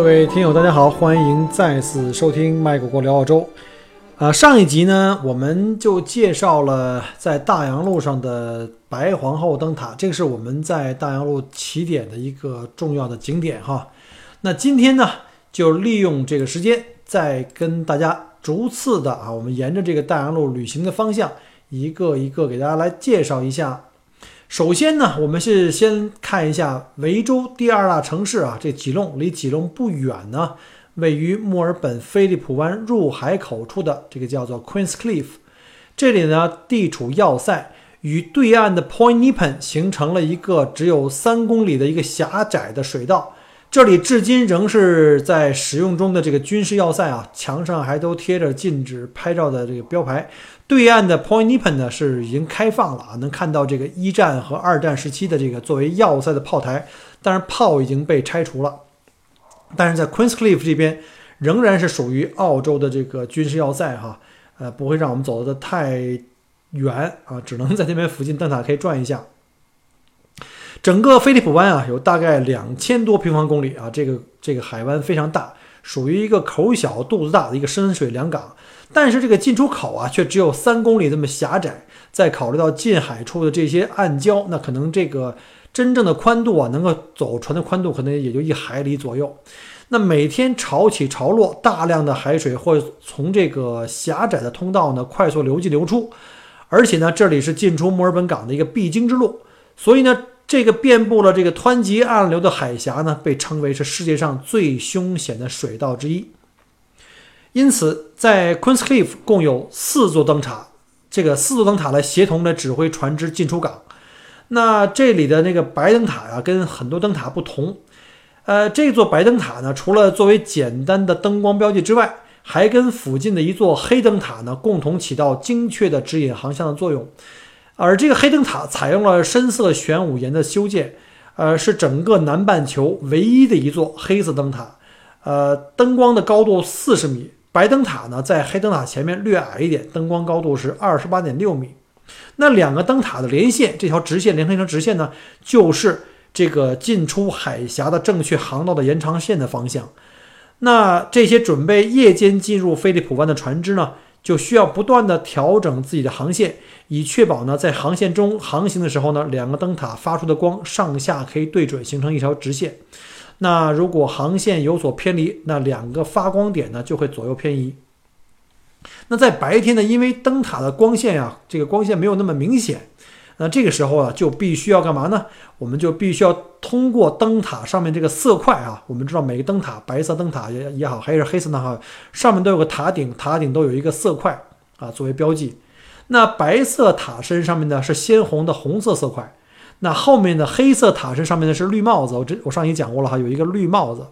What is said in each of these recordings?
各位听友，大家好，欢迎再次收听麦果果聊澳洲。啊，上一集呢，我们就介绍了在大洋路上的白皇后灯塔，这个是我们在大洋路起点的一个重要的景点哈。那今天呢，就利用这个时间，再跟大家逐次的啊，我们沿着这个大洋路旅行的方向，一个一个给大家来介绍一下。首先呢，我们是先看一下维州第二大城市啊，这吉隆离吉隆不远呢，位于墨尔本菲利普湾入海口处的这个叫做 Queens Cliff，这里呢地处要塞，与对岸的 Point Nepean 形成了一个只有三公里的一个狭窄的水道。这里至今仍是在使用中的这个军事要塞啊，墙上还都贴着禁止拍照的这个标牌。对岸的 Point Nepean 呢是已经开放了啊，能看到这个一战和二战时期的这个作为要塞的炮台，但是炮已经被拆除了。但是在 Queens Cliff 这边仍然是属于澳洲的这个军事要塞哈，呃，不会让我们走得太远啊，只能在那边附近灯塔可以转一下。整个菲利普湾啊，有大概两千多平方公里啊，这个这个海湾非常大，属于一个口小肚子大的一个深水良港。但是这个进出口啊，却只有三公里这么狭窄。再考虑到近海处的这些暗礁，那可能这个真正的宽度啊，能够走船的宽度可能也就一海里左右。那每天潮起潮落，大量的海水会从这个狭窄的通道呢快速流进流出，而且呢，这里是进出墨尔本港的一个必经之路，所以呢。这个遍布了这个湍急暗流的海峡呢，被称为是世界上最凶险的水道之一。因此，在 Queens Cliff 共有四座灯塔，这个四座灯塔来协同着指挥船只进出港。那这里的那个白灯塔呀，跟很多灯塔不同。呃，这座白灯塔呢，除了作为简单的灯光标记之外，还跟附近的一座黑灯塔呢，共同起到精确的指引航向的作用。而这个黑灯塔采用了深色玄武岩的修建，呃，是整个南半球唯一的一座黑色灯塔。呃，灯光的高度四十米，白灯塔呢在黑灯塔前面略矮一点，灯光高度是二十八点六米。那两个灯塔的连线，这条直线连成一条直线呢，就是这个进出海峡的正确航道的延长线的方向。那这些准备夜间进入菲利普湾的船只呢？就需要不断的调整自己的航线，以确保呢在航线中航行的时候呢，两个灯塔发出的光上下可以对准，形成一条直线。那如果航线有所偏离，那两个发光点呢就会左右偏移。那在白天呢，因为灯塔的光线呀，这个光线没有那么明显。那这个时候啊，就必须要干嘛呢？我们就必须要通过灯塔上面这个色块啊，我们知道每个灯塔，白色灯塔也也好，还是黑色灯塔，上面都有个塔顶，塔顶都有一个色块啊作为标记。那白色塔身上面呢是鲜红的红色色块，那后面的黑色塔身上面呢是绿帽子。我这我上期讲过了哈，有一个绿帽子，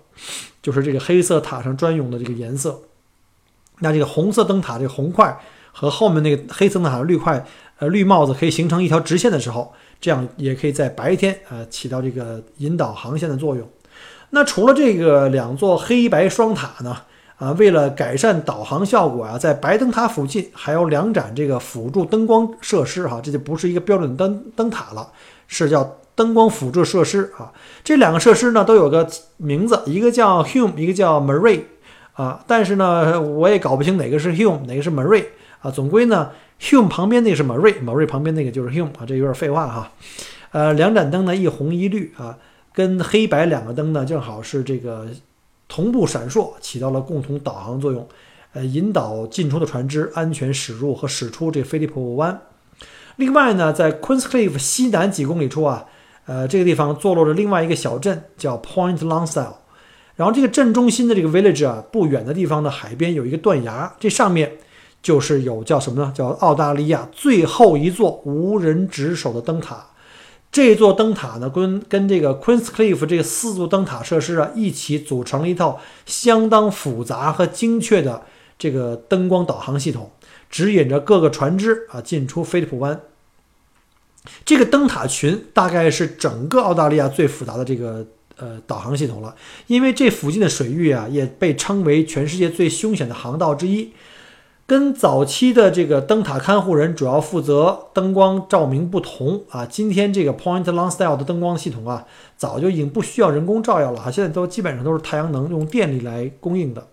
就是这个黑色塔上专用的这个颜色。那这个红色灯塔这个红块和后面那个黑色灯塔绿块。呃，绿帽子可以形成一条直线的时候，这样也可以在白天呃起到这个引导航线的作用。那除了这个两座黑白双塔呢，啊，为了改善导航效果啊，在白灯塔附近还有两盏这个辅助灯光设施哈，这就不是一个标准灯灯塔了，是叫灯光辅助设施啊。这两个设施呢都有个名字，一个叫 Hume，一个叫 Marie 啊，但是呢我也搞不清哪个是 Hume，哪个是 Marie 啊，总归呢。Hume 旁边那个是 Marie，Marie 旁边那个就是 Hume 啊，这有点废话哈。呃，两盏灯呢，一红一绿啊，跟黑白两个灯呢，正好是这个同步闪烁，起到了共同导航作用，呃，引导进出的船只安全驶入和驶出这菲利普湾。另外呢，在 Queens Cliff 西南几公里处啊，呃，这个地方坐落着另外一个小镇叫 Point long style 然后这个镇中心的这个 village 啊，不远的地方的海边有一个断崖，这上面。就是有叫什么呢？叫澳大利亚最后一座无人值守的灯塔，这座灯塔呢，跟跟这个 Queen's Cliff 这个四座灯塔设施啊一起组成了一套相当复杂和精确的这个灯光导航系统，指引着各个船只啊进出菲利普湾。这个灯塔群大概是整个澳大利亚最复杂的这个呃导航系统了，因为这附近的水域啊也被称为全世界最凶险的航道之一。跟早期的这个灯塔看护人主要负责灯光照明不同啊，今天这个 Point Longstyle 的灯光系统啊，早就已经不需要人工照耀了哈，现在都基本上都是太阳能用电力来供应的。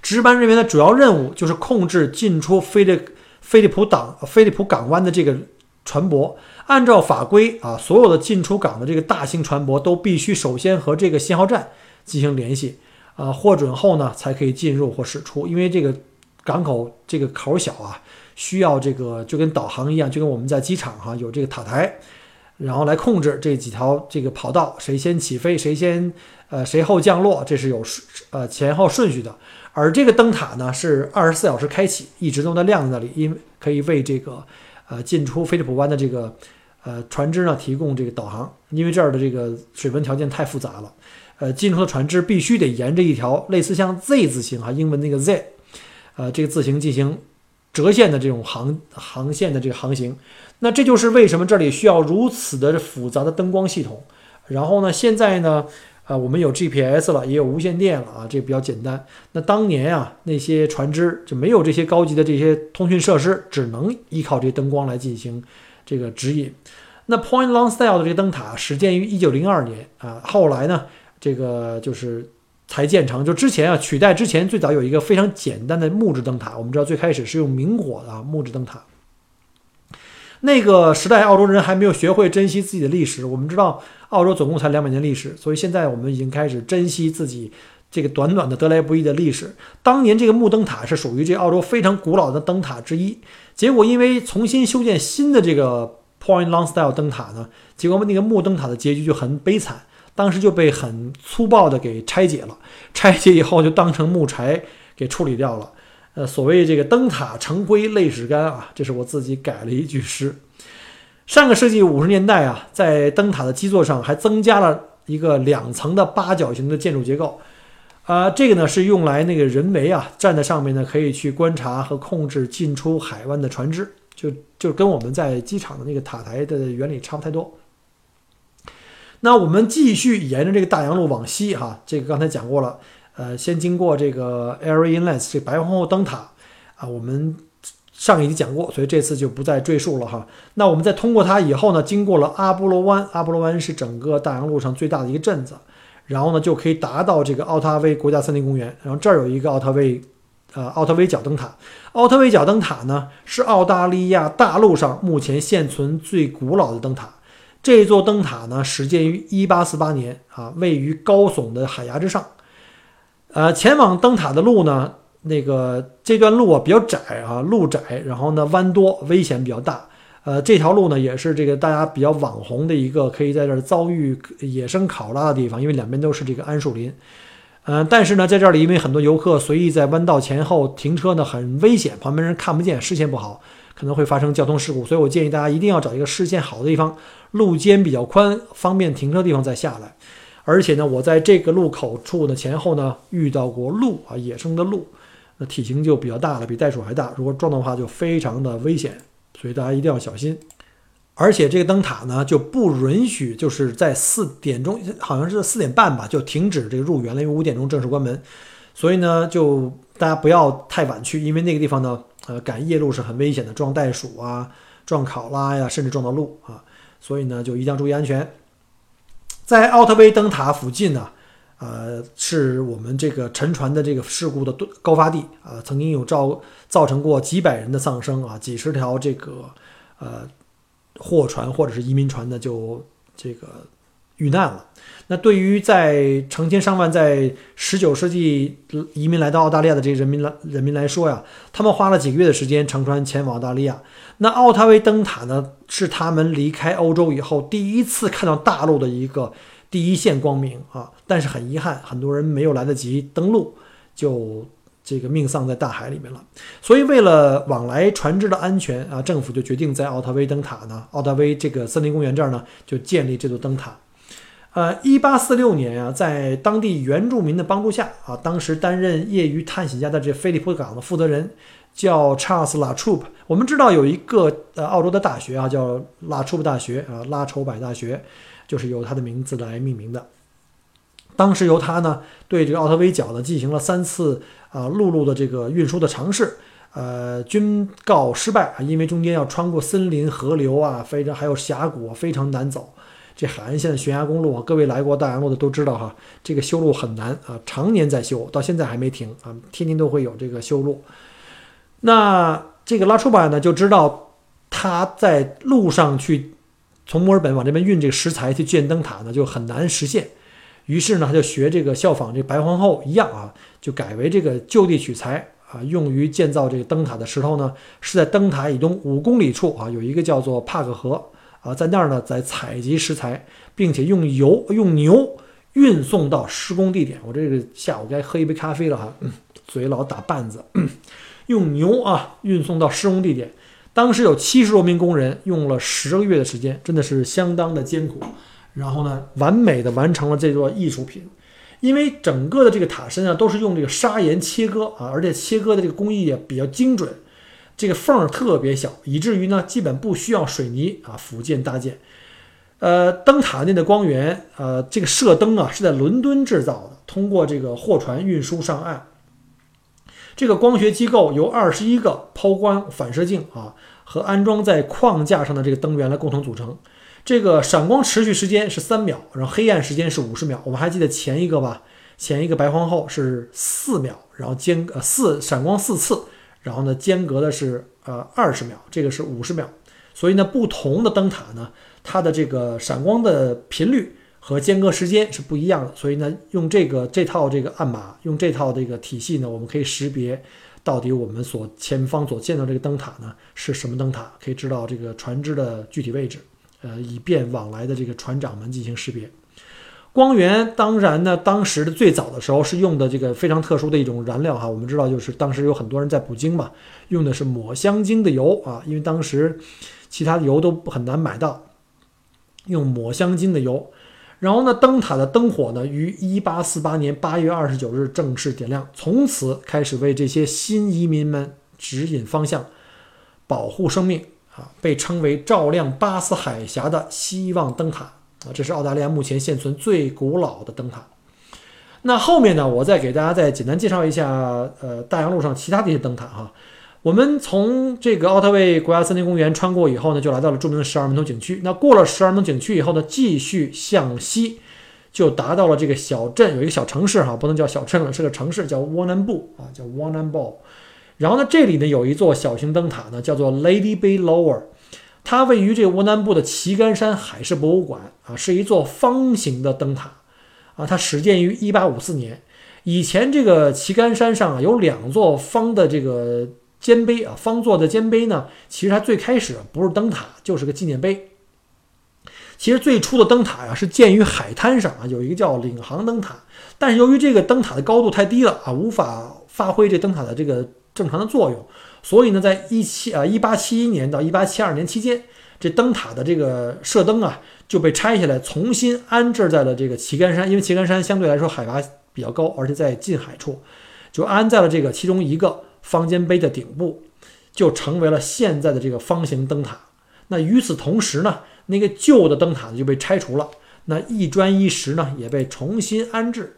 值班人员的主要任务就是控制进出菲利菲利普港菲利普港湾的这个船舶。按照法规啊，所有的进出港的这个大型船舶都必须首先和这个信号站进行联系啊，获准后呢才可以进入或驶出，因为这个。港口这个口小啊，需要这个就跟导航一样，就跟我们在机场哈有这个塔台，然后来控制这几条这个跑道，谁先起飞，谁先呃谁后降落，这是有呃前后顺序的。而这个灯塔呢是二十四小时开启，一直都在亮在那里，因为可以为这个呃进出菲利普湾的这个呃船只呢提供这个导航，因为这儿的这个水文条件太复杂了，呃进出的船只必须得沿着一条类似像 Z 字形哈，英文那个 Z。呃，这个字形进行折线的这种航航线的这个航行，那这就是为什么这里需要如此的复杂的灯光系统。然后呢，现在呢，呃，我们有 GPS 了，也有无线电了啊，这个比较简单。那当年啊，那些船只就没有这些高级的这些通讯设施，只能依靠这灯光来进行这个指引。那 Point Longstyle 的这个灯塔始建于1902年啊，后来呢，这个就是。才建成，就之前啊，取代之前最早有一个非常简单的木质灯塔。我们知道最开始是用明火的木质灯塔。那个时代，澳洲人还没有学会珍惜自己的历史。我们知道，澳洲总共才两百年历史，所以现在我们已经开始珍惜自己这个短短的得来不易的历史。当年这个木灯塔是属于这澳洲非常古老的灯塔之一，结果因为重新修建新的这个 Point Lonsdale 灯塔呢，结果那个木灯塔的结局就很悲惨。当时就被很粗暴的给拆解了，拆解以后就当成木柴给处理掉了。呃，所谓这个灯塔成灰泪始干啊，这是我自己改了一句诗。上个世纪五十年代啊，在灯塔的基座上还增加了一个两层的八角形的建筑结构，啊，这个呢是用来那个人为啊站在上面呢可以去观察和控制进出海湾的船只，就就跟我们在机场的那个塔台的原理差不太多。那我们继续沿着这个大洋路往西，哈，这个刚才讲过了，呃，先经过这个 Airy Inlet 这白皇后灯塔，啊，我们上一集讲过，所以这次就不再赘述了哈。那我们在通过它以后呢，经过了阿波罗湾，阿波罗湾是整个大洋路上最大的一个镇子，然后呢就可以达到这个奥塔威国家森林公园，然后这儿有一个奥特威，呃，奥特威角灯塔。奥特威角灯塔呢是澳大利亚大陆上目前现存最古老的灯塔。这座灯塔呢，始建于1848年啊，位于高耸的海崖之上。呃，前往灯塔的路呢，那个这段路啊比较窄啊，路窄，然后呢弯多，危险比较大。呃，这条路呢也是这个大家比较网红的一个可以在这儿遭遇野生考拉的地方，因为两边都是这个桉树林。嗯，但是呢，在这里因为很多游客随意在弯道前后停车呢，很危险，旁边人看不见，视线不好。可能会发生交通事故，所以我建议大家一定要找一个视线好的地方，路肩比较宽、方便停车的地方再下来。而且呢，我在这个路口处的前后呢遇到过鹿啊，野生的鹿，那体型就比较大了，比袋鼠还大。如果撞的话，就非常的危险，所以大家一定要小心。而且这个灯塔呢就不允许，就是在四点钟，好像是四点半吧，就停止这个入园了，因为五点钟正式关门。所以呢，就大家不要太晚去，因为那个地方呢。呃，赶夜路是很危险的，撞袋鼠啊，撞考拉呀，甚至撞到鹿啊，所以呢，就一定要注意安全。在奥特威灯塔附近呢，呃，是我们这个沉船的这个事故的高发地啊，曾经有造造成过几百人的丧生啊，几十条这个呃货船或者是移民船呢就这个遇难了。那对于在成千上万在十九世纪移民来到澳大利亚的这些人民来人民来说呀，他们花了几个月的时间乘船前往澳大利亚。那奥塔威灯塔呢，是他们离开欧洲以后第一次看到大陆的一个第一线光明啊。但是很遗憾，很多人没有来得及登陆，就这个命丧在大海里面了。所以为了往来船只的安全啊，政府就决定在奥特威灯塔呢，奥特威这个森林公园这儿呢，就建立这座灯塔。呃，一八四六年啊，在当地原住民的帮助下啊，当时担任业余探险家的这菲利普港的负责人叫 Charles La Trobe。我们知道有一个呃澳洲的大学啊，叫拉楚大学啊，拉筹柏大学，就是由他的名字来命名的。当时由他呢，对这个奥特威角呢进行了三次啊陆路的这个运输的尝试，呃，均告失败啊，因为中间要穿过森林、河流啊，非常还有峡谷，非常难走。这海岸线的悬崖公路啊，各位来过大洋路的都知道哈，这个修路很难啊，常年在修，到现在还没停啊，天天都会有这个修路。那这个拉出版呢，就知道他在路上去从墨尔本往这边运这个石材去建灯塔呢，就很难实现。于是呢，他就学这个效仿这白皇后一样啊，就改为这个就地取材啊，用于建造这个灯塔的石头呢，是在灯塔以东五公里处啊，有一个叫做帕克河。啊，在那儿呢，在采集食材，并且用油用牛运送到施工地点。我这个下午该喝一杯咖啡了哈，嗯嘴老打绊子。用牛啊运送到施工地点，当时有七十多名工人，用了十个月的时间，真的是相当的艰苦。然后呢，完美的完成了这座艺术品。因为整个的这个塔身啊，都是用这个砂岩切割啊，而且切割的这个工艺也比较精准。这个缝儿特别小，以至于呢，基本不需要水泥啊辅建搭建。呃，灯塔内的光源，呃，这个射灯啊是在伦敦制造的，通过这个货船运输上岸。这个光学机构由二十一个抛光反射镜啊和安装在框架上的这个灯源来共同组成。这个闪光持续时间是三秒，然后黑暗时间是五十秒。我们还记得前一个吧？前一个白皇后是四秒，然后间呃四闪光四次。然后呢，间隔的是呃二十秒，这个是五十秒，所以呢，不同的灯塔呢，它的这个闪光的频率和间隔时间是不一样的。所以呢，用这个这套这个暗码，用这套这个体系呢，我们可以识别到底我们所前方所见到这个灯塔呢是什么灯塔，可以知道这个船只的具体位置，呃，以便往来的这个船长们进行识别。光源当然呢，当时的最早的时候是用的这个非常特殊的一种燃料哈。我们知道，就是当时有很多人在捕鲸嘛，用的是抹香鲸的油啊，因为当时其他的油都很难买到，用抹香鲸的油。然后呢，灯塔的灯火呢，于1848年8月29日正式点亮，从此开始为这些新移民们指引方向，保护生命啊，被称为照亮巴斯海峡的希望灯塔。啊，这是澳大利亚目前现存最古老的灯塔。那后面呢，我再给大家再简单介绍一下，呃，大洋路上其他的一些灯塔哈。我们从这个奥特卫国家森林公园穿过以后呢，就来到了著名的十二门头景区。那过了十二门头景区以后呢，继续向西，就达到了这个小镇，有一个小城市哈，不能叫小镇了，是个城市，叫沃南布啊，叫沃南布。然后呢，这里呢有一座小型灯塔呢，叫做 Lady Bay Lower。它位于这个沃南部的旗杆山海事博物馆啊，是一座方形的灯塔啊。它始建于1854年。以前这个旗杆山上啊有两座方的这个尖碑啊，方座的尖碑呢，其实它最开始不是灯塔，就是个纪念碑。其实最初的灯塔呀是建于海滩上啊，有一个叫领航灯塔。但是由于这个灯塔的高度太低了啊，无法发挥这灯塔的这个正常的作用。所以呢，在一七啊一八七一年到一八七二年期间，这灯塔的这个射灯啊就被拆下来，重新安置在了这个旗杆山，因为旗杆山相对来说海拔比较高，而且在近海处，就安在了这个其中一个方尖碑的顶部，就成为了现在的这个方形灯塔。那与此同时呢，那个旧的灯塔呢就被拆除了，那一砖一石呢也被重新安置。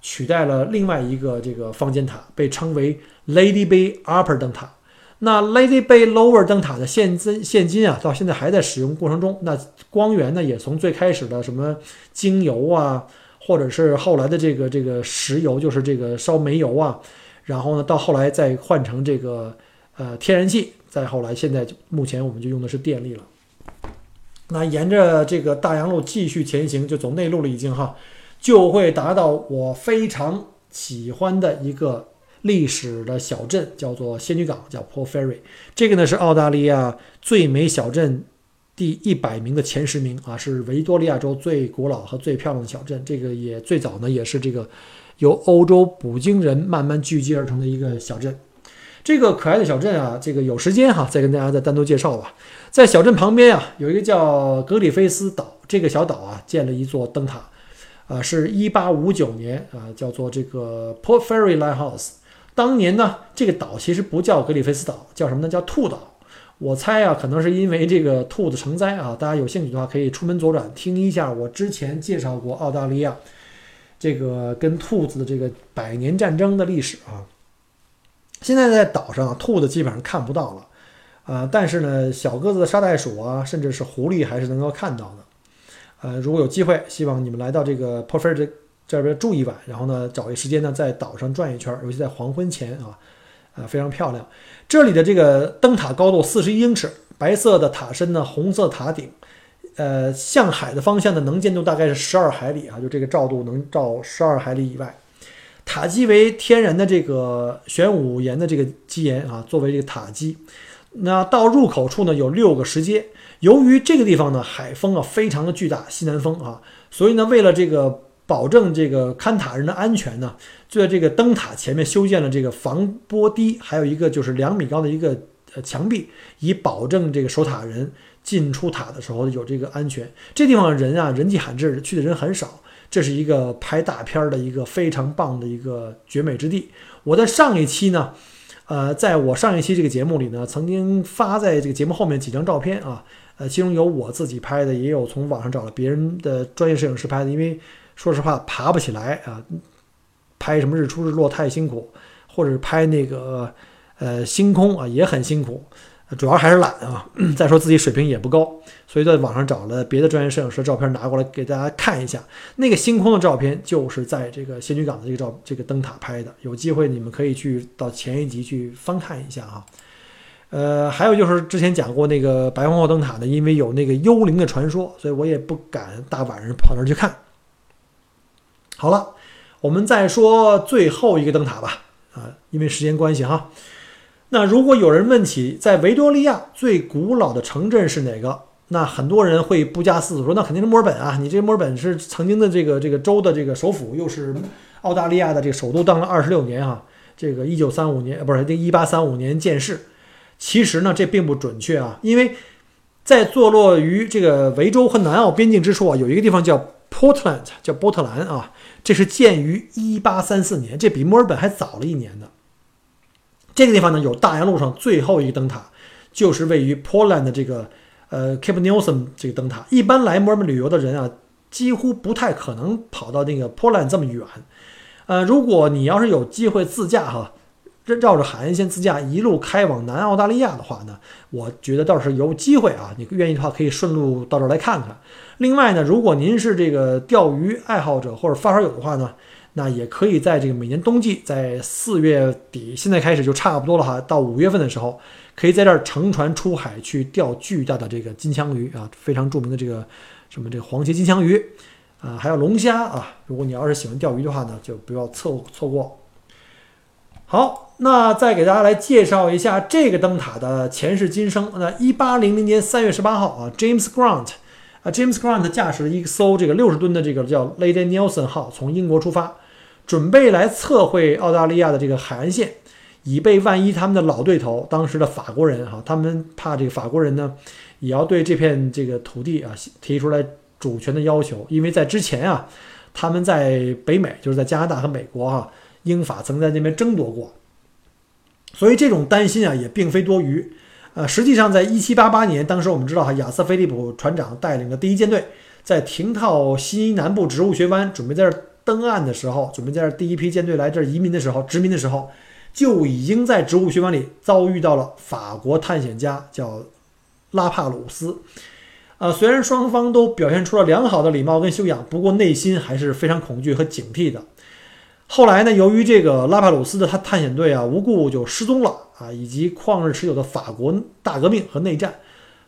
取代了另外一个这个方尖塔，被称为 Lady Bay Upper 灯塔。那 Lady Bay Lower 灯塔的现金现今啊，到现在还在使用过程中。那光源呢，也从最开始的什么精油啊，或者是后来的这个这个石油，就是这个烧煤油啊，然后呢，到后来再换成这个呃天然气，再后来现在就目前我们就用的是电力了。那沿着这个大洋路继续前行，就走内陆了已经哈，就会达到我非常喜欢的一个。历史的小镇叫做仙女港，叫 Port Fairy。这个呢是澳大利亚最美小镇第一百名的前十名啊，是维多利亚州最古老和最漂亮的小镇。这个也最早呢也是这个由欧洲捕鲸人慢慢聚集而成的一个小镇。这个可爱的小镇啊，这个有时间哈再跟大家再单独介绍吧。在小镇旁边啊，有一个叫格里菲斯岛，这个小岛啊建了一座灯塔，啊，是一八五九年啊，叫做这个 Port Fairy Lighthouse。当年呢，这个岛其实不叫格里菲斯岛，叫什么呢？叫兔岛。我猜啊，可能是因为这个兔子成灾啊。大家有兴趣的话，可以出门左转听一下我之前介绍过澳大利亚这个跟兔子的这个百年战争的历史啊。现在在岛上，兔子基本上看不到了，啊，但是呢，小个子的沙袋鼠啊，甚至是狐狸还是能够看到的。呃，如果有机会，希望你们来到这个 Port Fairy 这边住一晚，然后呢，找一时间呢，在岛上转一圈，尤其在黄昏前啊，啊，非常漂亮。这里的这个灯塔高度四十一英尺，白色的塔身呢，红色塔顶，呃，向海的方向的能见度大概是十二海里啊，就这个照度能照十二海里以外。塔基为天然的这个玄武岩的这个基岩啊，作为这个塔基。那到入口处呢，有六个石阶。由于这个地方呢，海风啊非常的巨大，西南风啊，所以呢，为了这个。保证这个看塔人的安全呢，就在这个灯塔前面修建了这个防波堤，还有一个就是两米高的一个呃墙壁，以保证这个守塔人进出塔的时候有这个安全。这地方人啊，人迹罕至，去的人很少，这是一个拍大片的一个非常棒的一个绝美之地。我在上一期呢，呃，在我上一期这个节目里呢，曾经发在这个节目后面几张照片啊，呃，其中有我自己拍的，也有从网上找了别人的专业摄影师拍的，因为。说实话，爬不起来啊！拍什么日出日落太辛苦，或者是拍那个呃星空啊也很辛苦，主要还是懒啊。再说自己水平也不高，所以在网上找了别的专业摄影师的照片拿过来给大家看一下。那个星空的照片就是在这个仙女港的这个照这个灯塔拍的，有机会你们可以去到前一集去翻看一下啊。呃，还有就是之前讲过那个白皇后灯塔呢，因为有那个幽灵的传说，所以我也不敢大晚上跑那儿去看。好了，我们再说最后一个灯塔吧。啊，因为时间关系哈。那如果有人问起在维多利亚最古老的城镇是哪个，那很多人会不加思索说，那肯定是墨尔本啊。你这墨尔本是曾经的这个这个州的这个首府，又是澳大利亚的这个首都，当了二十六年啊。这个一九三五年，不是这一八三五年建市。其实呢，这并不准确啊，因为在坐落于这个维州和南澳边境之处啊，有一个地方叫 Portland，叫波特兰啊。这是建于一八三四年，这比墨尔本还早了一年呢。这个地方呢，有大洋路上最后一个灯塔，就是位于 Portland 的这个呃 Cape Nelson 这个灯塔。一般来墨尔本旅游的人啊，几乎不太可能跑到那个 Portland 这么远。呃，如果你要是有机会自驾哈。绕着海岸线自驾一路开往南澳大利亚的话呢，我觉得倒是有机会啊。你愿意的话，可以顺路到这儿来看看。另外呢，如果您是这个钓鱼爱好者或者发烧友的话呢，那也可以在这个每年冬季，在四月底，现在开始就差不多了哈，到五月份的时候，可以在这儿乘船出海去钓巨大的这个金枪鱼啊，非常著名的这个什么这个黄鳍金枪鱼啊，还有龙虾啊。如果你要是喜欢钓鱼的话呢，就不要错错过。好，那再给大家来介绍一下这个灯塔的前世今生。那一八零零年三月十八号啊，James Grant 啊，James Grant 驾驶了一艘这个六十吨的这个叫 Lady Nelson 号，从英国出发，准备来测绘澳大利亚的这个海岸线，以备万一他们的老对头当时的法国人哈，他们怕这个法国人呢，也要对这片这个土地啊提出来主权的要求，因为在之前啊，他们在北美，就是在加拿大和美国哈。英法曾在那边争夺过，所以这种担心啊也并非多余。呃，实际上，在一七八八年，当时我们知道哈，亚瑟·菲利普船长带领的第一舰队在停靠西南部植物学湾，准备在这登岸的时候，准备在这第一批舰队来这儿移民的时候，殖民的时候，就已经在植物学湾里遭遇到了法国探险家叫拉帕鲁斯。呃，虽然双方都表现出了良好的礼貌跟修养，不过内心还是非常恐惧和警惕的。后来呢，由于这个拉帕鲁斯的他探险队啊无故就失踪了啊，以及旷日持久的法国大革命和内战，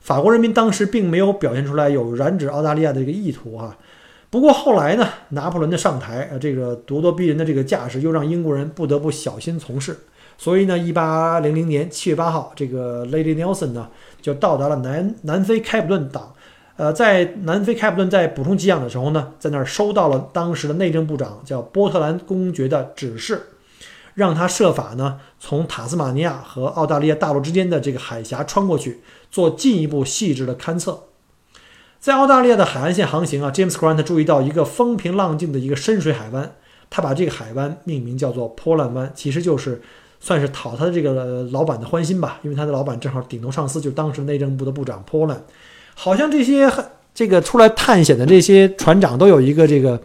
法国人民当时并没有表现出来有染指澳大利亚的这个意图啊。不过后来呢，拿破仑的上台啊，这个咄咄逼人的这个架势又让英国人不得不小心从事。所以呢，一八零零年七月八号，这个 Lady Nelson 呢就到达了南南非开普敦岛，呃，在南非开普敦在补充给养的时候呢，在那儿收到了当时的内政部长叫波特兰公爵的指示，让他设法呢从塔斯马尼亚和澳大利亚大陆之间的这个海峡穿过去，做进一步细致的勘测。在澳大利亚的海岸线航行啊，James Grant 注意到一个风平浪静的一个深水海湾，他把这个海湾命名叫做波兰湾，其实就是算是讨他的这个老板的欢心吧，因为他的老板正好顶头上司就当时内政部的部长 Poland。好像这些这个出来探险的这些船长都有一个这个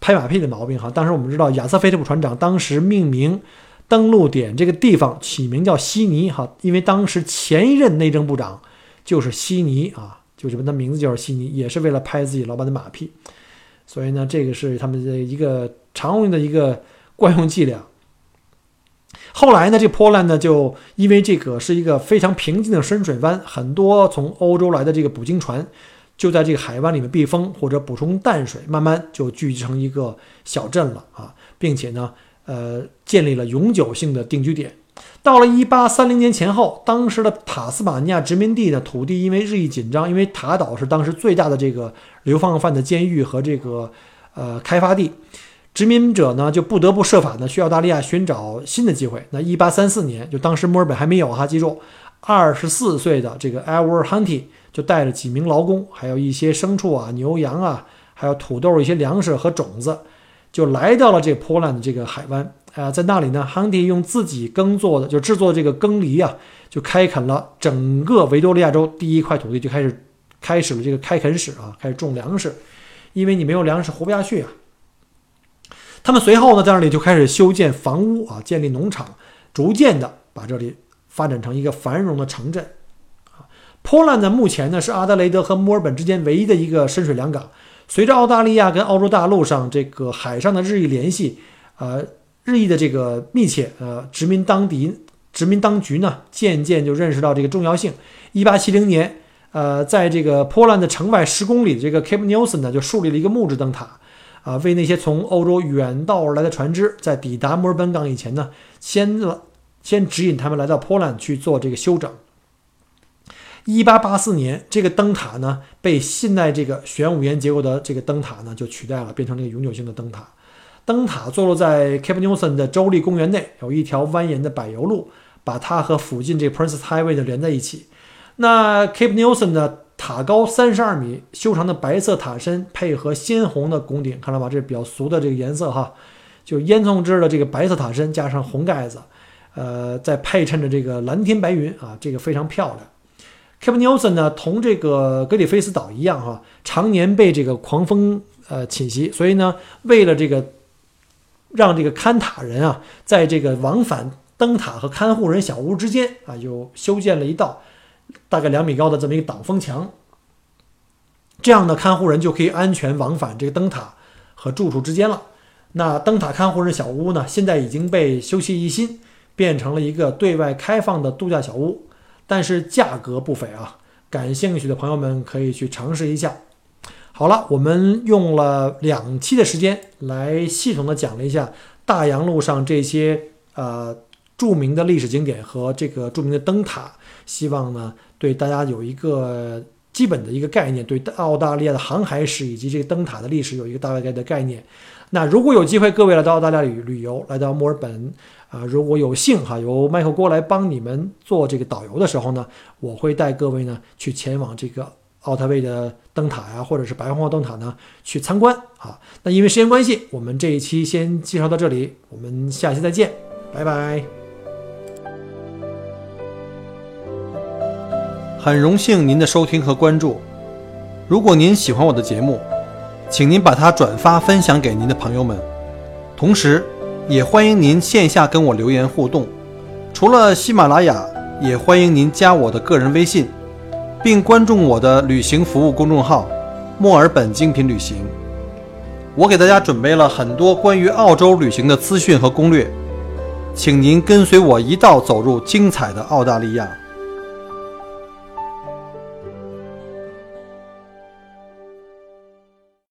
拍马屁的毛病哈。当时我们知道亚瑟菲特普船长当时命名登陆点这个地方起名叫悉尼哈，因为当时前一任内政部长就是悉尼啊。就是他名字就是悉尼，也是为了拍自己老板的马屁，所以呢，这个是他们的一个常用的一个惯用伎俩。后来呢，这波兰呢，就因为这个是一个非常平静的深水湾，很多从欧洲来的这个捕鲸船就在这个海湾里面避风或者补充淡水，慢慢就聚集成一个小镇了啊，并且呢，呃，建立了永久性的定居点。到了一八三零年前后，当时的塔斯马尼亚殖民地的土地因为日益紧张，因为塔岛是当时最大的这个流放犯的监狱和这个呃开发地，殖民者呢就不得不设法呢去澳大利亚寻找新的机会。那一八三四年，就当时墨尔本还没有哈，记住，二十四岁的这个 Edward Hunty 就带着几名劳工，还有一些牲畜啊、牛羊啊，还有土豆、一些粮食和种子，就来到了这波兰的这个海湾。啊，在那里呢，Hunty 用自己耕作的，就制作这个耕犁啊，就开垦了整个维多利亚州第一块土地，就开始开始了这个开垦史啊，开始种粮食，因为你没有粮食活不下去啊。他们随后呢，在那里就开始修建房屋啊，建立农场，逐渐的把这里发展成一个繁荣的城镇啊。波兰呢，目前呢是阿德雷德和墨尔本之间唯一的一个深水良港。随着澳大利亚跟澳洲大陆上这个海上的日益联系，呃。日益的这个密切，呃，殖民当地殖民当局呢，渐渐就认识到这个重要性。一八七零年，呃，在这个波兰的城外十公里的这个 Cape Nelson 呢，就树立了一个木质灯塔，啊，为那些从欧洲远道而来的船只，在抵达墨尔本港以前呢，先先指引他们来到波兰去做这个休整。一八八四年，这个灯塔呢，被现代这个玄武岩结构的这个灯塔呢，就取代了，变成了一个永久性的灯塔。灯塔坐落在 Cape Nelson 的州立公园内，有一条蜿蜒的柏油路，把它和附近这 Prince Highway 的连在一起。那 Cape Nelson 的塔高三十二米，修长的白色塔身配合鲜红的拱顶，看到吧？这是比较俗的这个颜色哈，就烟囱制的这个白色塔身加上红盖子，呃，再配衬着这个蓝天白云啊，这个非常漂亮。Cape Nelson 呢，同这个格里菲斯岛一样哈，常年被这个狂风呃侵袭，所以呢，为了这个。让这个看塔人啊，在这个往返灯塔和看护人小屋之间啊，又修建了一道大概两米高的这么一个挡风墙。这样呢，看护人就可以安全往返这个灯塔和住处之间了。那灯塔看护人小屋呢，现在已经被修葺一新，变成了一个对外开放的度假小屋，但是价格不菲啊。感兴趣的朋友们可以去尝试一下。好了，我们用了两期的时间来系统的讲了一下大洋路上这些呃著名的历史景点和这个著名的灯塔，希望呢对大家有一个基本的一个概念，对澳大利亚的航海史以及这个灯塔的历史有一个大概的概念。那如果有机会，各位来到澳大利亚旅旅游，来到墨尔本啊，如果有幸哈，由麦克郭来帮你们做这个导游的时候呢，我会带各位呢去前往这个。奥特卫的灯塔呀，或者是白皇后灯塔呢，去参观啊。那因为时间关系，我们这一期先介绍到这里，我们下期再见，拜拜。很荣幸您的收听和关注。如果您喜欢我的节目，请您把它转发分享给您的朋友们。同时，也欢迎您线下跟我留言互动。除了喜马拉雅，也欢迎您加我的个人微信。并关注我的旅行服务公众号“墨尔本精品旅行”，我给大家准备了很多关于澳洲旅行的资讯和攻略，请您跟随我一道走入精彩的澳大利亚。